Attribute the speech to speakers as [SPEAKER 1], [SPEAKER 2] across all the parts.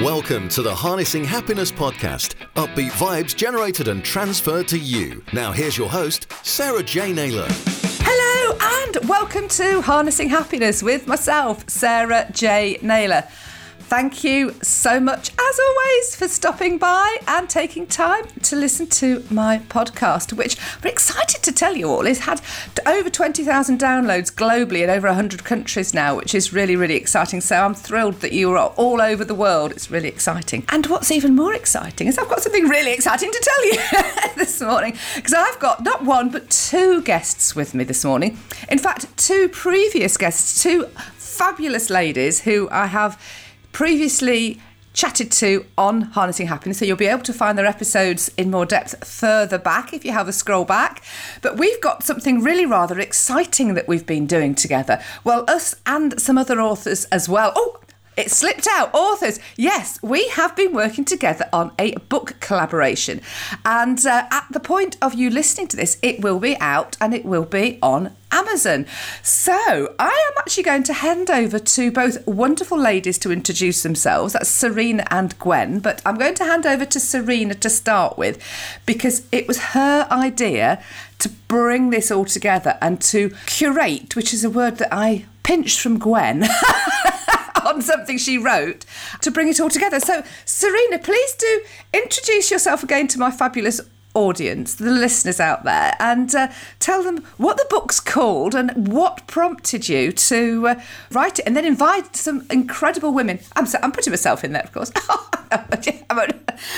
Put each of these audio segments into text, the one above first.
[SPEAKER 1] Welcome to the Harnessing Happiness podcast. Upbeat vibes generated and transferred to you. Now, here's your host, Sarah J. Naylor.
[SPEAKER 2] Hello, and welcome to Harnessing Happiness with myself, Sarah J. Naylor. Thank you so much, as always, for stopping by and taking time to listen to my podcast, which we're excited to tell you all has had over 20,000 downloads globally in over 100 countries now, which is really, really exciting. So I'm thrilled that you are all over the world. It's really exciting. And what's even more exciting is I've got something really exciting to tell you this morning because I've got not one, but two guests with me this morning. In fact, two previous guests, two fabulous ladies who I have previously chatted to on Harnessing Happiness. So you'll be able to find their episodes in more depth further back if you have a scroll back. But we've got something really rather exciting that we've been doing together. Well, us and some other authors as well. Oh, it slipped out. Authors, yes, we have been working together on a book collaboration. And uh, at the point of you listening to this, it will be out and it will be on Amazon. So I am actually going to hand over to both wonderful ladies to introduce themselves. That's Serena and Gwen. But I'm going to hand over to Serena to start with because it was her idea to bring this all together and to curate, which is a word that I pinched from Gwen. on something she wrote to bring it all together. So, Serena, please do introduce yourself again to my fabulous audience, the listeners out there, and uh, tell them what the book's called and what prompted you to uh, write it, and then invite some incredible women. I'm, so, I'm putting myself in there, of course.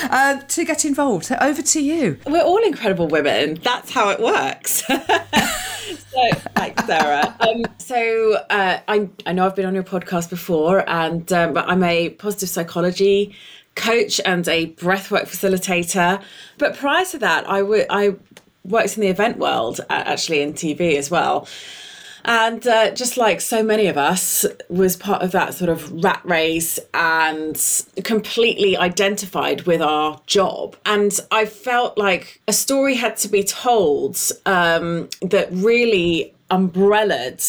[SPEAKER 2] uh, to get involved. So over to you.
[SPEAKER 3] We're all incredible women. That's how it works. so, thanks, Sarah. Um, so, uh, I, I know I've been on your podcast before, and um, I'm a positive psychology coach and a breathwork facilitator. But prior to that, I, w- I worked in the event world, actually in TV as well. And uh, just like so many of us, was part of that sort of rat race and completely identified with our job. And I felt like a story had to be told um, that really umbrellaed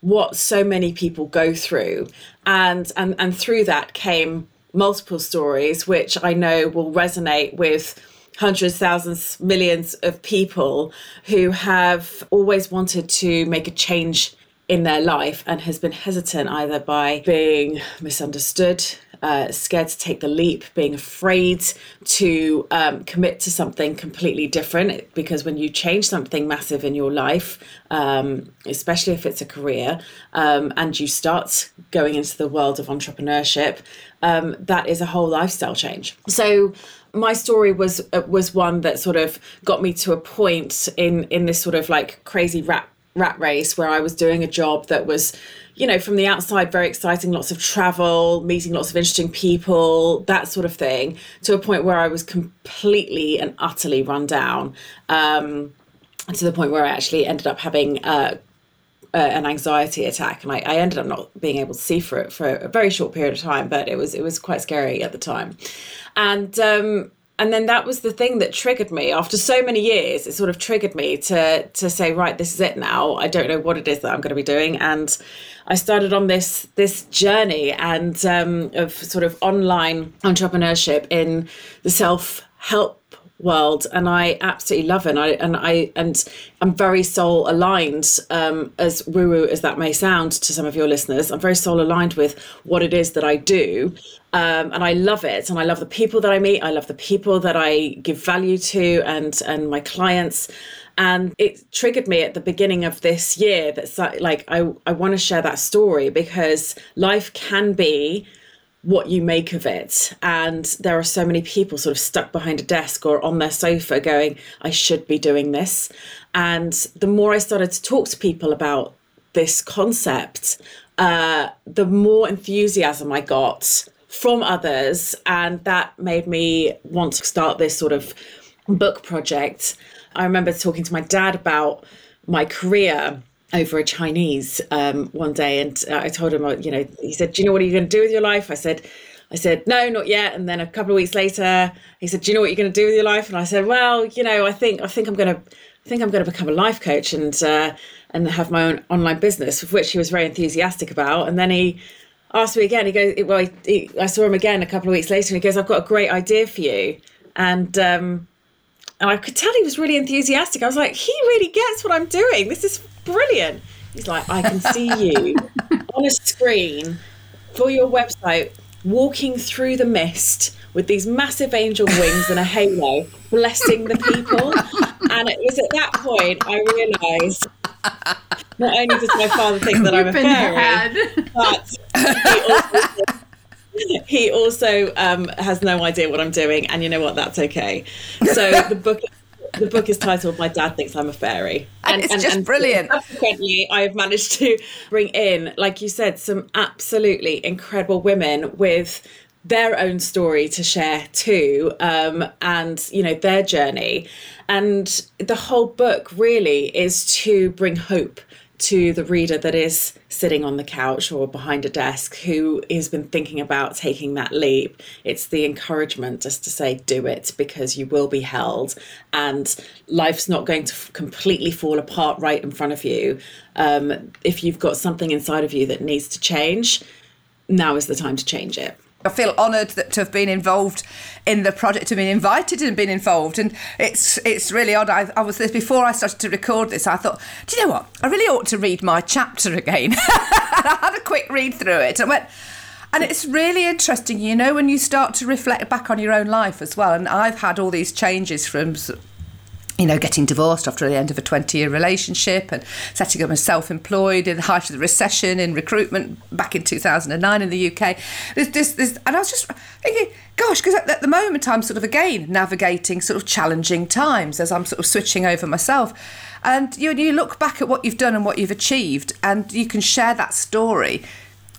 [SPEAKER 3] what so many people go through. And, and, and through that came multiple stories, which I know will resonate with hundreds, thousands, millions of people who have always wanted to make a change in their life and has been hesitant either by being misunderstood, uh, scared to take the leap, being afraid to um, commit to something completely different. Because when you change something massive in your life, um, especially if it's a career, um, and you start going into the world of entrepreneurship, um, that is a whole lifestyle change. So my story was uh, was one that sort of got me to a point in in this sort of like crazy rat rat race where I was doing a job that was you know from the outside very exciting lots of travel meeting lots of interesting people that sort of thing to a point where I was completely and utterly run down um, to the point where I actually ended up having uh, an anxiety attack, and I, I, ended up not being able to see for it for a very short period of time. But it was it was quite scary at the time, and um, and then that was the thing that triggered me. After so many years, it sort of triggered me to to say, right, this is it now. I don't know what it is that I'm going to be doing, and I started on this this journey and um, of sort of online entrepreneurship in the self help world and I absolutely love it. And I and I and I'm very soul aligned um, as woo woo as that may sound to some of your listeners. I'm very soul aligned with what it is that I do um, and I love it. And I love the people that I meet. I love the people that I give value to and and my clients. And it triggered me at the beginning of this year that like I, I want to share that story because life can be what you make of it. And there are so many people sort of stuck behind a desk or on their sofa going, I should be doing this. And the more I started to talk to people about this concept, uh, the more enthusiasm I got from others. And that made me want to start this sort of book project. I remember talking to my dad about my career over a Chinese um, one day, and uh, I told him, uh, you know, he said, "Do you know what are you going to do with your life?" I said, "I said no, not yet." And then a couple of weeks later, he said, "Do you know what you're going to do with your life?" And I said, "Well, you know, I think I think I'm going to I think I'm going to become a life coach and uh, and have my own online business," of which he was very enthusiastic about. And then he asked me again. He goes, well, he, he, I saw him again a couple of weeks later, and he goes, I've got a great idea for you. And um, and I could tell he was really enthusiastic. I was like, he really gets what I'm doing. This is brilliant. He's like, I can see you on a screen for your website walking through the mist with these massive angel wings and a halo, blessing the people. And it was at that point I realised not only does my father think that I'm a fairy, but he also um, has no idea what I'm doing, and you know what? That's okay. So the book. The book is titled "My Dad Thinks I'm a Fairy,"
[SPEAKER 2] and, it's and, just and brilliant.
[SPEAKER 3] Subsequently, I have managed to bring in, like you said, some absolutely incredible women with their own story to share too, um, and you know their journey. And the whole book really is to bring hope to the reader that is sitting on the couch or behind a desk who has been thinking about taking that leap. It's the encouragement just to say, do it because you will be held and life's not going to f- completely fall apart right in front of you. Um, if you've got something inside of you that needs to change, now is the time to change it.
[SPEAKER 2] I feel honoured that to have been involved in the project, to have been invited and been involved, and it's it's really odd. I, I was before I started to record this. I thought, do you know what? I really ought to read my chapter again. I had a quick read through it. I went. And it's really interesting, you know, when you start to reflect back on your own life as well. And I've had all these changes from you know, getting divorced after the end of a 20 year relationship and setting up as self employed in the height of the recession in recruitment back in 2009 in the UK. There's, there's, there's, and I was just thinking, gosh, because at, at, the moment I'm sort of again navigating sort of challenging times as I'm sort of switching over myself. And you, you look back at what you've done and what you've achieved, and you can share that story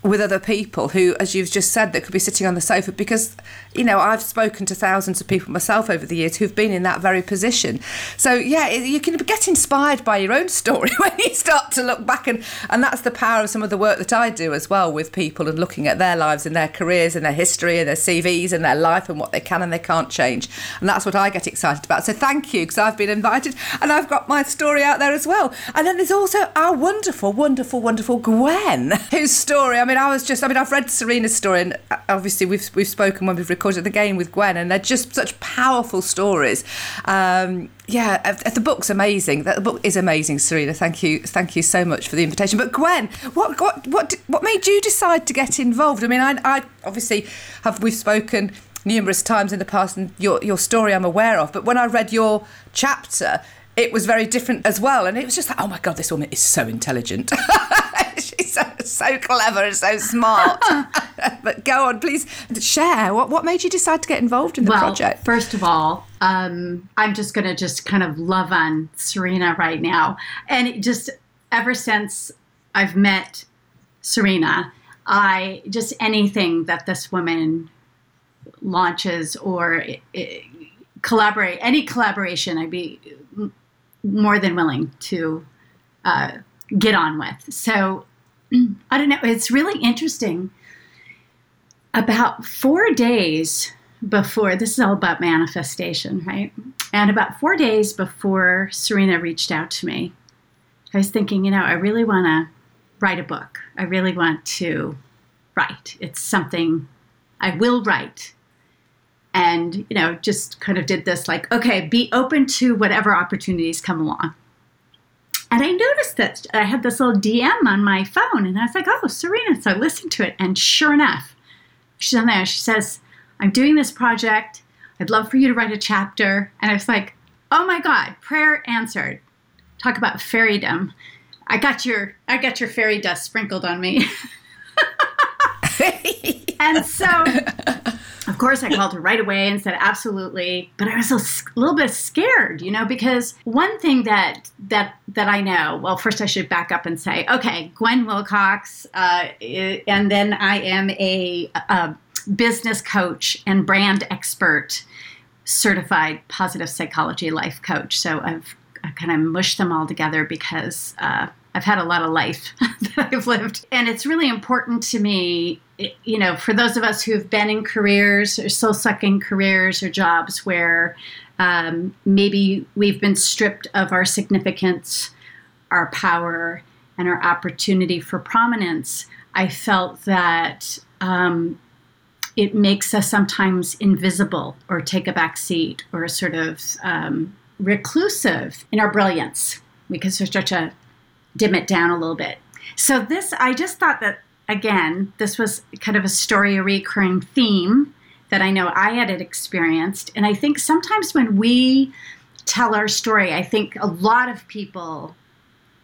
[SPEAKER 2] with other people who, as you've just said, that could be sitting on the sofa because, you know, I've spoken to thousands of people myself over the years who've been in that very position. So, yeah, you can get inspired by your own story when you start to look back. And, and that's the power of some of the work that I do as well with people and looking at their lives and their careers and their history and their CVs and their life and what they can and they can't change. And that's what I get excited about. So, thank you because I've been invited and I've got my story out there as well. And then there's also our wonderful, wonderful, wonderful Gwen, whose story, I mean, I was just, I mean, I've read Serena's story, and uh, obviously we've we've spoken when we've recorded the game with Gwen, and they're just such powerful stories. Um, yeah, uh, the book's amazing. The book is amazing, Serena. Thank you, thank you so much for the invitation. But Gwen, what what what what made you decide to get involved? I mean, I, I obviously have we've spoken numerous times in the past, and your your story I'm aware of. But when I read your chapter, it was very different as well, and it was just like, oh my god, this woman is so intelligent. She's so, so clever and so smart. but go on, please share. What what made you decide to get involved in the
[SPEAKER 4] well,
[SPEAKER 2] project?
[SPEAKER 4] First of all, um, I'm just going to just kind of love on Serena right now, and just ever since I've met Serena, I just anything that this woman launches or it, it, collaborate any collaboration, I'd be more than willing to uh, get on with. So I don't know. It's really interesting. About four days before, this is all about manifestation, right? And about four days before Serena reached out to me, I was thinking, you know, I really want to write a book. I really want to write. It's something I will write. And, you know, just kind of did this like, okay, be open to whatever opportunities come along. And I noticed that I had this little DM on my phone, and I was like, oh, Serena. So I listened to it, and sure enough, she's on there. She says, I'm doing this project. I'd love for you to write a chapter. And I was like, oh my God, prayer answered. Talk about fairydom. I got your I got your fairy dust sprinkled on me. and so of course, I called her right away and said absolutely. But I was a little bit scared, you know, because one thing that that that I know. Well, first I should back up and say, okay, Gwen Wilcox, uh, and then I am a, a business coach and brand expert, certified positive psychology life coach. So I've I kind of mushed them all together because uh, I've had a lot of life that I've lived. And it's really important to me, you know, for those of us who've been in careers or soul sucking careers or jobs where um, maybe we've been stripped of our significance, our power, and our opportunity for prominence. I felt that um, it makes us sometimes invisible or take a back seat or sort of um, reclusive in our brilliance because we start to dim it down a little bit. So, this, I just thought that, again, this was kind of a story, a recurring theme that I know I had experienced. And I think sometimes when we tell our story, I think a lot of people,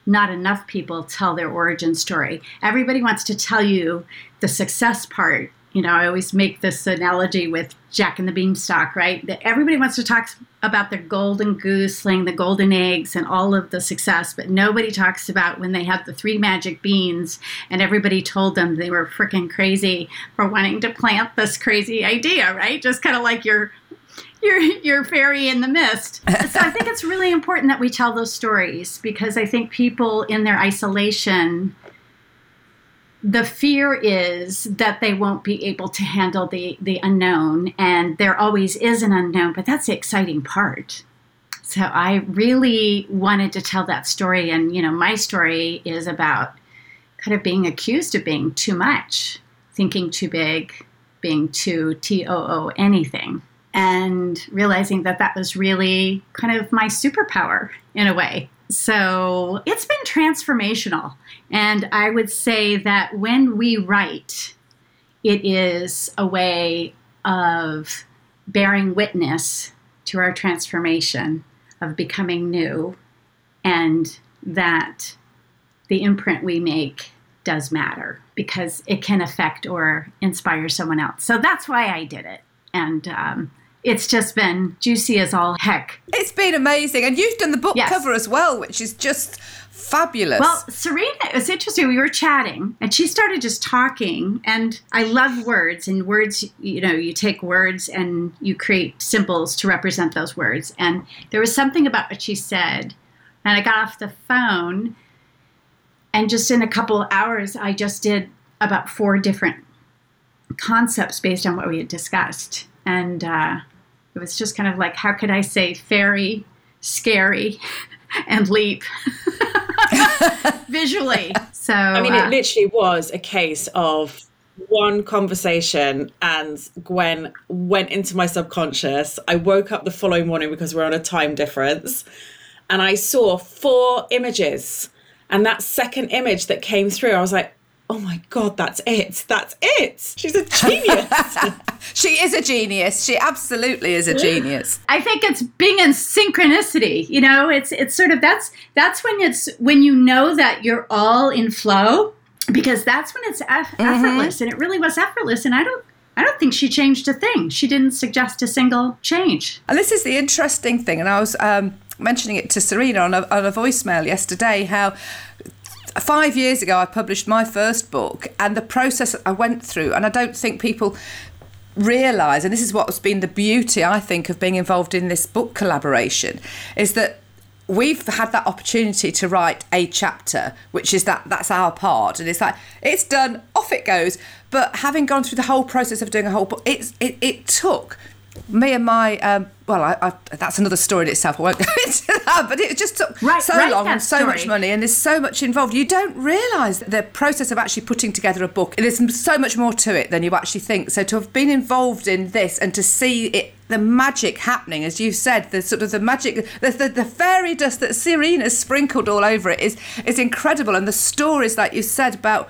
[SPEAKER 4] not enough people, tell their origin story. Everybody wants to tell you the success part you know, I always make this analogy with Jack and the Beanstalk, right? That everybody wants to talk about the golden goose laying the golden eggs and all of the success, but nobody talks about when they had the three magic beans and everybody told them they were freaking crazy for wanting to plant this crazy idea, right? Just kind of like your your your fairy in the mist. so I think it's really important that we tell those stories because I think people in their isolation the fear is that they won't be able to handle the the unknown and there always is an unknown but that's the exciting part. So i really wanted to tell that story and you know my story is about kind of being accused of being too much thinking too big being too too anything and realizing that that was really kind of my superpower in a way so it's been transformational. And I would say that when we write, it is a way of bearing witness to our transformation, of becoming new, and that the imprint we make does matter because it can affect or inspire someone else. So that's why I did it. And um, it's just been juicy as all heck.
[SPEAKER 2] It's been amazing. And you've done the book yes. cover as well, which is just fabulous.
[SPEAKER 4] Well, Serena, it was interesting. We were chatting and she started just talking. And I love words, and words, you know, you take words and you create symbols to represent those words. And there was something about what she said. And I got off the phone, and just in a couple of hours, I just did about four different concepts based on what we had discussed. And uh, it was just kind of like, how could I say fairy, scary, and leap visually? So
[SPEAKER 3] I mean, it uh, literally was a case of one conversation and Gwen went into my subconscious. I woke up the following morning because we're on a time difference and I saw four images. And that second image that came through, I was like, oh my god that's it that's it she's a genius
[SPEAKER 2] she is a genius she absolutely is a genius
[SPEAKER 4] i think it's being in synchronicity you know it's it's sort of that's that's when it's when you know that you're all in flow because that's when it's eff- mm-hmm. effortless and it really was effortless and i don't I don't think she changed a thing. She didn't suggest a single change.
[SPEAKER 2] And this is the interesting thing. And I was um, mentioning it to Serena on a, on a voicemail yesterday how five years ago, I published my first book, and the process I went through, and I don't think people realise, and this is what's been the beauty, I think, of being involved in this book collaboration, is that we've had that opportunity to write a chapter which is that that's our part and it's like it's done off it goes. But having gone through the whole process of doing a whole book it's it, it took me and my um, well, I, I, that's another story in itself. I won't go into that, but it just took right, so long and so story. much money, and there's so much involved. You don't realise the process of actually putting together a book. There's so much more to it than you actually think. So to have been involved in this and to see it, the magic happening, as you said, the sort of the magic, the, the, the fairy dust that Serena's sprinkled all over it is is incredible, and the stories that you said about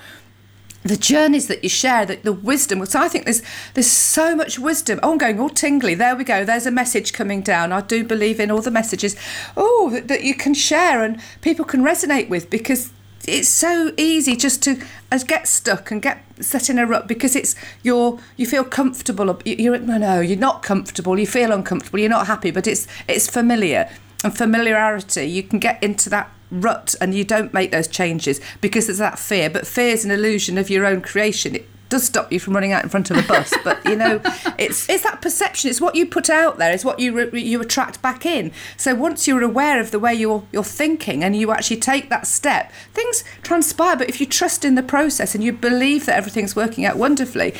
[SPEAKER 2] the journeys that you share, the, the wisdom. So I think there's there's so much wisdom. Oh, I'm going all tingly. There we go. There's a message coming down. I do believe in all the messages. Oh, that, that you can share and people can resonate with because it's so easy just to as get stuck and get set in a rut because it's you're you feel comfortable. You're no no you're not comfortable. You feel uncomfortable. You're not happy. But it's it's familiar and familiarity. You can get into that rut and you don't make those changes because there's that fear. But fear is an illusion of your own creation. It does stop you from running out in front of a bus, but you know, it's it's that perception. It's what you put out there. It's what you re- you attract back in. So once you're aware of the way you're you're thinking and you actually take that step, things transpire. But if you trust in the process and you believe that everything's working out wonderfully,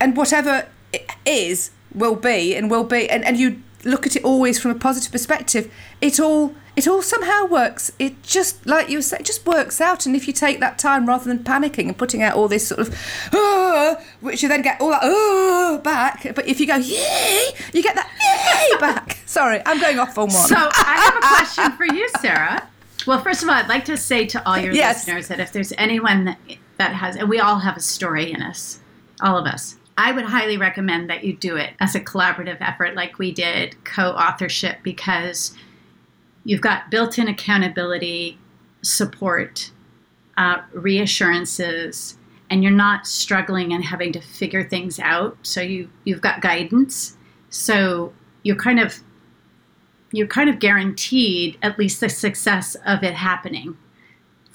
[SPEAKER 2] and whatever it is will be and will be and, and you look at it always from a positive perspective, it all it all somehow works. It just like you said, it just works out. And if you take that time rather than panicking and putting out all this sort of, uh, which you then get all that uh, back, but if you go yay, you get that yay back. Sorry, I'm going off on one.
[SPEAKER 4] So I have a question for you, Sarah. Well, first of all, I'd like to say to all your
[SPEAKER 2] Yes.
[SPEAKER 4] listeners that if there's anyone that, that has, and we all have a story in us, all of us, I would highly recommend that you do it as a collaborative effort like we did, co authorship, because you've got built in accountability, support, uh, reassurances, and you're not struggling and having to figure things out. So you, you've got guidance. So you're kind of you're kind of guaranteed at least the success of it happening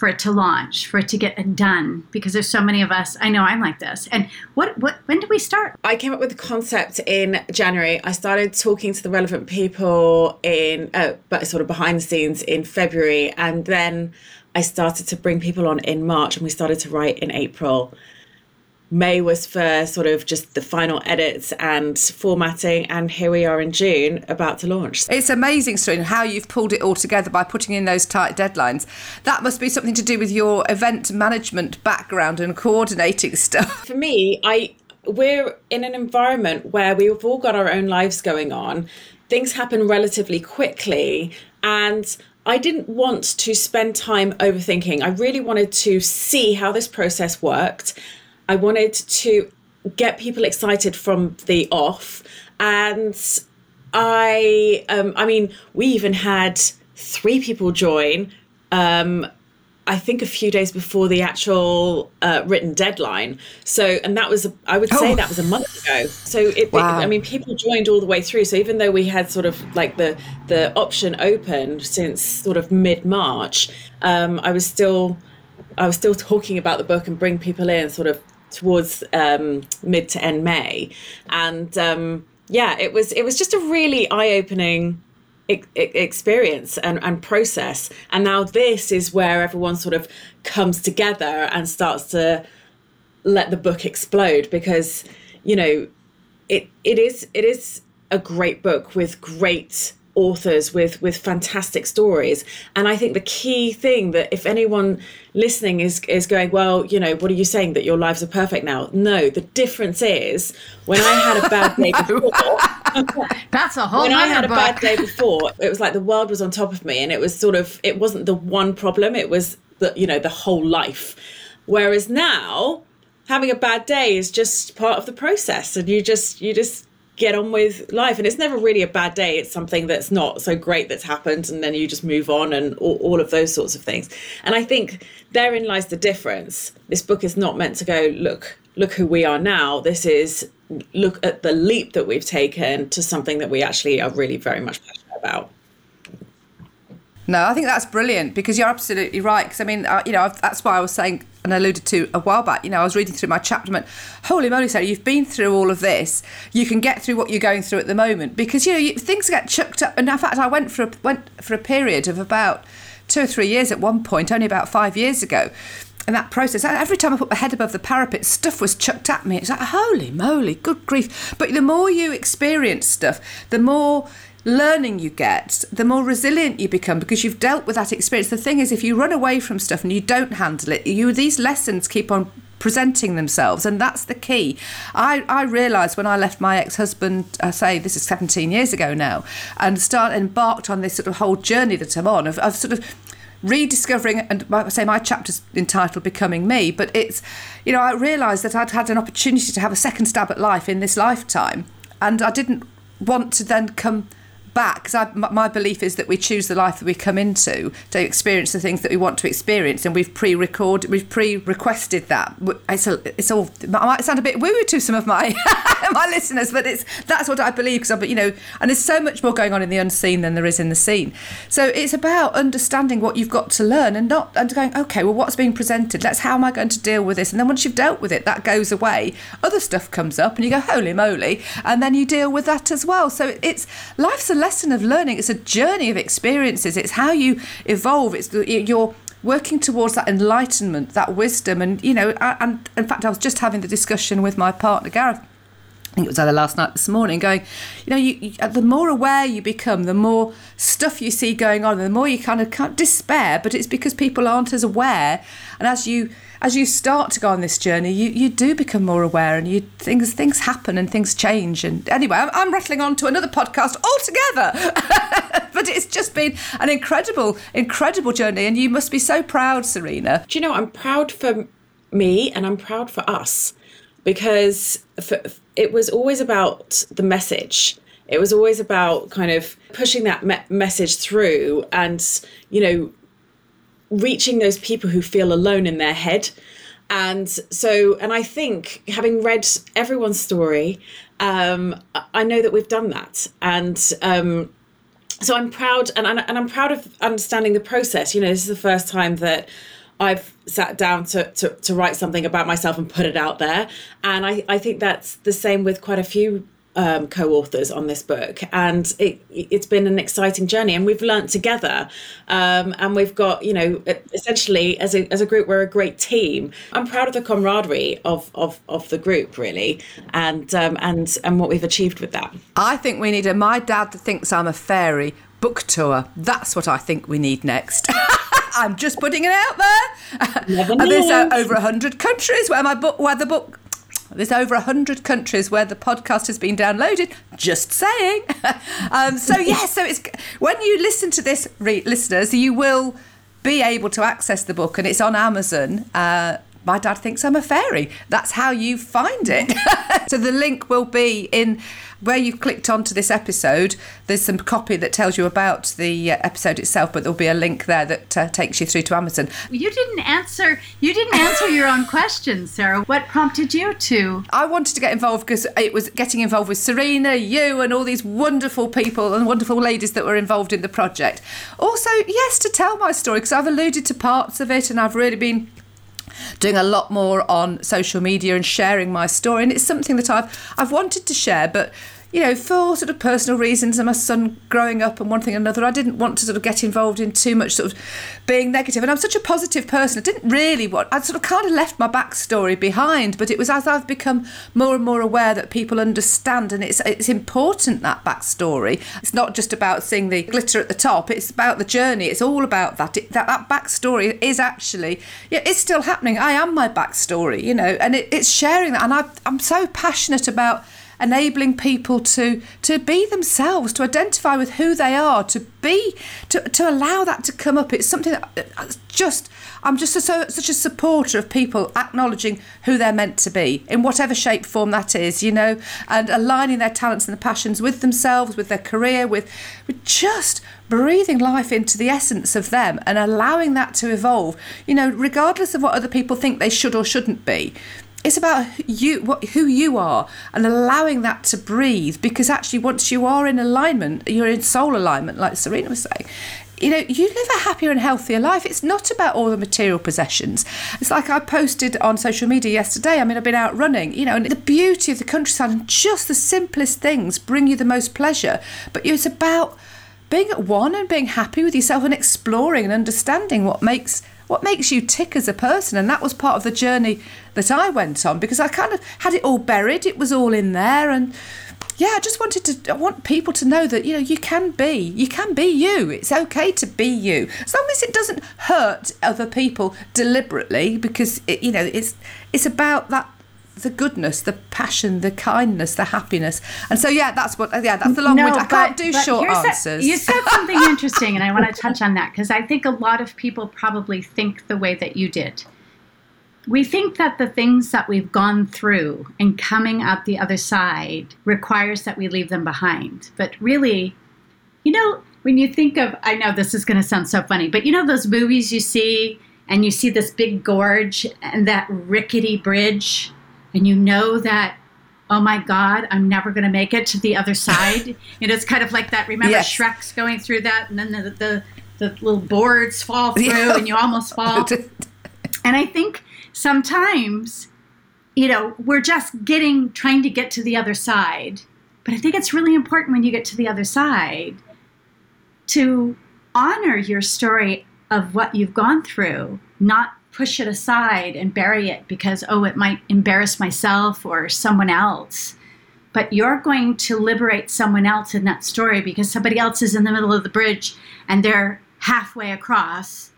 [SPEAKER 4] for it to launch for it to get done because there's so many of us i know i'm like this and what what when did we start
[SPEAKER 3] I came up with the concept in January. I started talking to the relevant people in, uh, but sort of behind the scenes in February, and then I started to bring people on in March, and we started to write in April. May was for sort of just the final edits and formatting, and here we are in June, about to launch.
[SPEAKER 2] It's amazing, Serena, how you've pulled it all together by putting in those tight deadlines. That must be something to do with your event management background and coordinating stuff.
[SPEAKER 3] for me, I we're in an environment where we've all got our own lives going on. Things happen relatively quickly, and I didn't want to spend time overthinking. I really wanted to see how this process worked. I wanted to get people excited from the off, and I, um, I mean, we even had three people join. Um, I think a few days before the actual uh, written deadline. So, and that was, I would say
[SPEAKER 2] Oh.
[SPEAKER 3] that was a month ago. So, it,
[SPEAKER 2] Wow.
[SPEAKER 3] I mean, people joined all the way through. So, even though we had sort of like the the option open since sort of mid March, um, I was still, I was still talking about the book and bring people in sort of towards um, mid to end May, and um, yeah, it was it was just a really eye opening experience and, and process. And now this is where everyone sort of comes together and starts to let the book explode because, you know, it it is it is a great book with great authors with with fantastic stories. And i think the key thing that if anyone listening is is going well you know what are you saying that your lives are perfect now? No the difference is when i had a bad day before
[SPEAKER 4] that's a whole
[SPEAKER 3] when I had a bad day before, it was like the world was on top of me, and it was sort of it wasn't the one problem; it was the you know the whole life. Whereas now, having a bad day is just part of the process, and you just you just get on with life. And it's never really a bad day; it's something that's not so great that's happened, and then you just move on, and all, all of those sorts of things. And I think therein lies the difference. This book is not meant to go look look who we are now. This is look at the leap that we've taken to something that we actually are really very much passionate about.
[SPEAKER 2] No, I think that's brilliant because you're absolutely right. Because I mean, uh, you know, I've, that's why I was saying and alluded to a while back. You know, I was reading through my chapter and "Holy moly, Sarah! You've been through all of this. You can get through what you're going through at the moment because you know you, things get chucked up." And in fact, I went for a, went for a period of about two or three years at one point, only about five years ago. And that process, every time I put my head above the parapet, stuff was chucked at me. It's like, holy moly, good grief. But the more you experience stuff, the more learning you get, the more resilient you become because you've dealt with that experience. The thing is, if you run away from stuff and you don't handle it, you these lessons keep on presenting themselves and that's the key i i realized when i left my ex-husband i say this is 17 years ago now and start embarked on this sort of whole journey that i'm on of, of sort of rediscovering and I say my chapter's entitled becoming me but it's you know i realized that i'd had an opportunity to have a second stab at life in this lifetime and i didn't want to then come back because my belief is that we choose the life that we come into to experience the things that we want to experience and we've pre-recorded we've pre-requested that. It's, a, it's all it might sound a bit woo-woo to some of my my listeners but it's that's what I believe because you know and there's so much more going on in the unseen than there is in the seen so it's about understanding what you've got to learn and not and going okay well what's being presented? Let's how am I going to deal with this? And then once you've dealt with it that goes away. Other stuff comes up and you go holy moly. And then you deal with that as well. So it's life's a lesson of learning. It's a journey of experiences. It's how you evolve. It's you're working towards that enlightenment that wisdom. And you know and in fact i was just having the discussion with my partner gareth I think it was either last night, this morning, going, you know, you, you, uh, the more aware you become, the more stuff you see going on, the more you kind of can't despair. But it's because people aren't as aware, and as you as you start to go on this journey, you, you do become more aware, and you things things happen and things change. And anyway, I'm, I'm rattling on to another podcast altogether. but it's just been an incredible, incredible journey, and you must be so proud, Serena.
[SPEAKER 3] Do you know I'm proud for me, and I'm proud for us because for, it was always about the message. It was always about kind of pushing that me- message through and, you know, reaching those people who feel alone in their head. And so, and I think having read everyone's story, um, I know that we've done that. And, um, so I'm proud, and, and I'm proud of understanding the process. You know, this is the first time that I've sat down to, to, to write something about myself and put it out there. And I, I think that's the same with quite a few um, co-authors on this book. And it, it's been an exciting journey and we've learned together. Um, and we've got you know essentially as a, as a group we're a great team. I'm proud of the camaraderie of of, of the group really. And um, and and what we've achieved with that.
[SPEAKER 2] I think we need a my dad thinks i'm a fairy book tour that's what i think we need next I'm just putting it out there. and there's uh, over hundred countries where my book, where the book. There's over 100 countries where the podcast has been downloaded. Just saying. um, so, yeah, so it's when you listen to this, re- listeners, you will be able to access the book and it's on Amazon. Uh, my dad thinks I'm a fairy. That's how you find it. so the link will be in where you've clicked onto this episode, there's some copy that tells you about the uh, episode itself, but there'll be a link there that uh, takes you through to Amazon.
[SPEAKER 4] You didn't answer. You didn't answer your own question, Sarah. What prompted you to?
[SPEAKER 2] I wanted to get involved because it was getting involved with Serena, you, and all these wonderful people and wonderful ladies that were involved in the project. Also, yes, to tell my story because I've alluded to parts of it, and I've really been doing a lot more on social media and sharing my story. And it's something that I've I've wanted to share but you know, for sort of personal reasons and my son growing up and one thing and another, I didn't want to sort of get involved in too much sort of being negative. And I'm such a positive person. I didn't really want, I'd sort of kind of left my backstory behind, but it was as I've become more and more aware that people understand and it's, it's important that backstory. It's not just about seeing the glitter at the top, it's about the journey. It's all about that. It, that, that backstory is actually, yeah, it's still happening. I am my backstory, you know, and it, it's sharing that. And I, I'm so passionate about enabling people to to be themselves, to identify with who they are, to be to to allow that to come up. It's something that uh, just I'm just a, so, such a supporter of people acknowledging who they're meant to be in whatever shape form that is, you know, and aligning their talents and their passions with themselves, with their career, with with just breathing life into the essence of them and allowing that to evolve, you know, regardless of what other people think they should or shouldn't be it's about you what who you are and allowing that to breathe because actually once you are in alignment you're in soul alignment like serena was saying you know you live a happier and healthier life. It's not about all the material possessions. It's like i posted on social media yesterday. I mean i've been out running you know and the beauty of the countryside and just the simplest things bring you the most pleasure. But it's about being at one and being happy with yourself and exploring and understanding what makes what makes you tick as a person? And that was part of the journey that I went on because I kind of had it all buried. It was all in there. And yeah I just wanted to I want people to know that you know you can be you can be you. It's okay to be you. As long as it doesn't hurt other people deliberately because it, you know it's it's about that the goodness, the passion, the kindness, the happiness. And so, yeah, that's what, yeah, that's the long no, I can't do short answers.
[SPEAKER 4] A, you said something interesting, and I want to touch on that because I think a lot of people probably think the way that you did. We think that the things that we've gone through and coming out the other side requires that we leave them behind. But really, you know, when you think of, I know this is going to sound so funny, but you know those movies you see and you see this big gorge and that rickety bridge and you know that oh my god i'm never going to make it to the other side and it's kind of like that remember yes. shrek's going through that and then the, the, the little boards fall through yeah. and you almost fall and i think sometimes you know we're just getting trying to get to the other side but i think it's really important when you get to the other side to honor your story of what you've gone through not push it aside and bury it because, oh, it might embarrass myself or someone else. but you're going to liberate someone else in that story because somebody else is in the middle of the bridge and they're halfway across.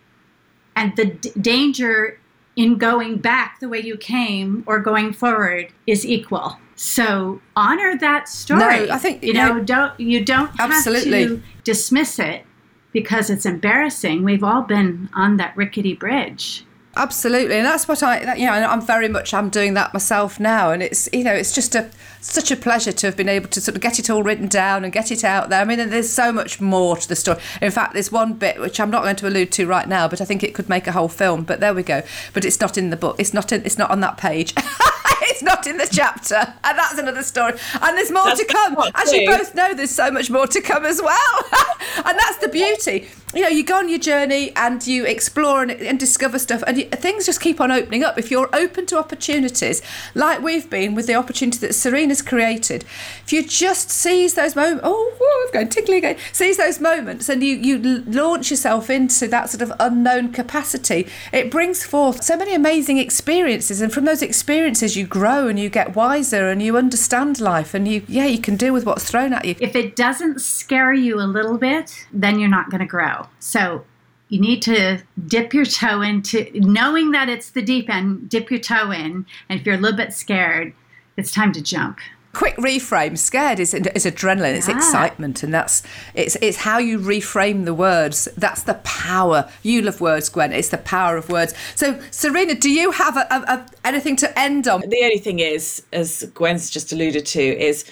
[SPEAKER 4] And the d- danger in going back the way you came or going forward is equal. So honor that story.
[SPEAKER 2] No, I think
[SPEAKER 4] you know, don't you don't
[SPEAKER 2] absolutely.
[SPEAKER 4] have to dismiss it because it's embarrassing. We've all been on that rickety bridge.
[SPEAKER 2] Absolutely, and that's what I, that, you know, I'm very much I'm doing that myself now, and it's you know it's just a such a pleasure to have been able to sort of get it all written down and get it out there. I mean, there's so much more to the story. In fact, there's one bit which I'm not going to allude to right now, but I think it could make a whole film. But there we go. But it's not in the book. It's not in. It's not on that page. it's not in the chapter, and that's another story. And there's more
[SPEAKER 3] That's
[SPEAKER 2] to come. As you both know, there's so much more to come as well, and that's the beauty. You know, you go on your journey and you explore and, and discover stuff, and you, things just keep on opening up. If you're open to opportunities, like we've been with the opportunity that Serena's created, if you just seize those moments, oh, whoa, I'm going tickly again. Seize those moments, and you you launch yourself into that sort of unknown capacity. It brings forth so many amazing experiences, and from those experiences, you grow and you get wiser and you understand life, and you yeah, you can deal with what's thrown at you.
[SPEAKER 4] If it doesn't scare you a little bit, then you're not going to grow. So you need to dip your toe into knowing that it's the deep end, dip your toe in. And if you're a little bit scared, it's time to jump.
[SPEAKER 2] quick reframe. Scared is, is adrenaline it's excitement and that's it's it's how you reframe the words. That's the power. You love words gwen. It's the power of words. So serena do you have a, a, a, anything to end on?
[SPEAKER 3] The only thing is, as Gwen's just alluded to, is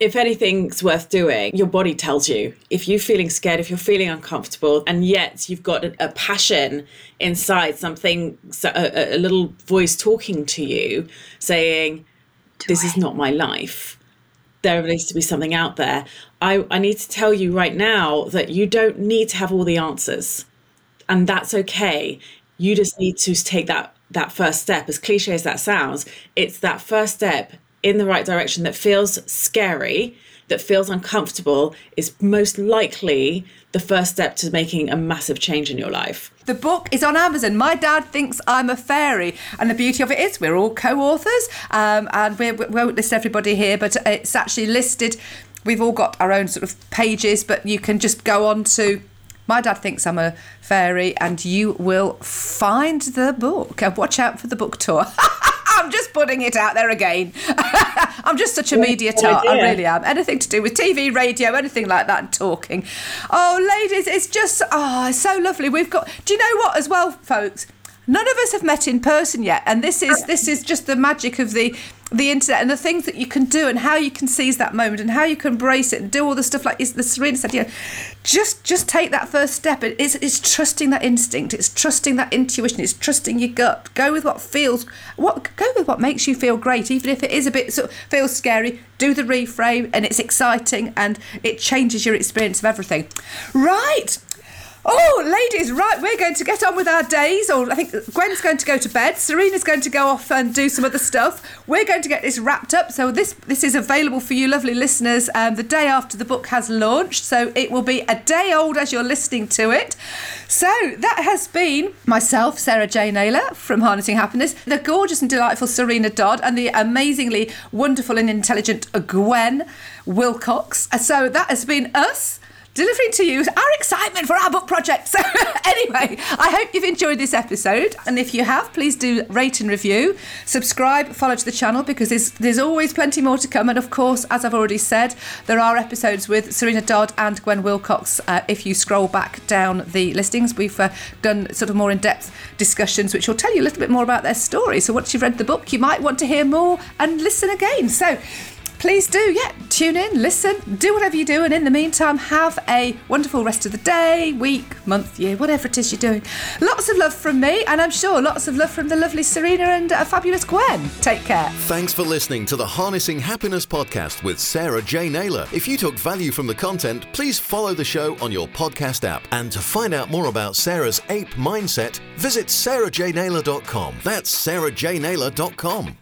[SPEAKER 3] if anything's worth doing, your body tells you. If you're feeling scared, if you're feeling uncomfortable, and yet you've got a, a passion inside, something, a, a little voice talking to you saying, This is not my life. There needs to be something out there. I, I need to tell you right now that you don't need to have all the answers and that's okay. You just need to take that that first step. As cliche as that sounds, it's that first step in the right direction that feels scary, that feels uncomfortable, is most likely the first step to making a massive change in your life.
[SPEAKER 2] The book is on Amazon. My dad thinks I'm a fairy, and the beauty of it is we're all co-authors, um, and we we won't list everybody here, but it's actually listed. We've all got our own sort of pages, but you can just go on to. My dad thinks I'm a fairy, and you will find the book. And watch out for the book tour. I'm just putting it out there again. I'm just such a media tart. I really am. Anything to do with TV, radio, anything like that, and talking. Oh, ladies, it's just oh, it's so lovely. We've got. Do you know what? As well, folks, none of us have met in person yet, and this is this is just the magic of the the internet and the things that you can do and how you can seize that moment and how you can embrace it and do all the stuff like is the Serena said. Know, just just take that first step. It's it's trusting that instinct. It's trusting that intuition. It's trusting your gut. Go with what feels. What go with what makes you feel great, even if it is a bit sort of feels scary. Do the reframe, and it's exciting, and it changes your experience of everything. Right. Oh, ladies, right, we're going to get on with our days. Or I think Gwen's going to go to bed. Serena's going to go off and do some other stuff. We're going to get this wrapped up. So this this is available for you, lovely listeners, um, the day after the book has launched. So it will be a day old as you're listening to it. So that has been myself, Sarah J. Naylor from Harnessing Happiness, the gorgeous and delightful Serena Dodd, and the amazingly wonderful and intelligent Gwen Wilcox. So that has been us delivering to you our excitement for our book project. Anyway, I hope you've enjoyed this episode. And if you have, please do rate and review, subscribe, follow to the channel because there's, there's always plenty more to come. And of course, as I've already said, there are episodes with Serena Dodd and Gwen Wilcox. Uh, if you scroll back down the listings, we've uh, done sort of more in depth discussions, which will tell you a little bit more about their story. So, once you've read the book, you might want to hear more and listen again. So, please do, yeah, tune in, listen, do whatever you do, and in the meantime, have a wonderful rest of the day, week, month, year, whatever it is you're doing. Lots of love from me, and I'm sure lots of love from the lovely Serena and uh, fabulous Gwen. Take care.
[SPEAKER 1] Thanks for listening to the Harnessing Happiness podcast with Sarah J. Naylor. If you took value from the content, please follow the show on your podcast app. And to find out more about Sarah's ape mindset, visit sarahjnaylor.com. That's sarahjnaylor.com.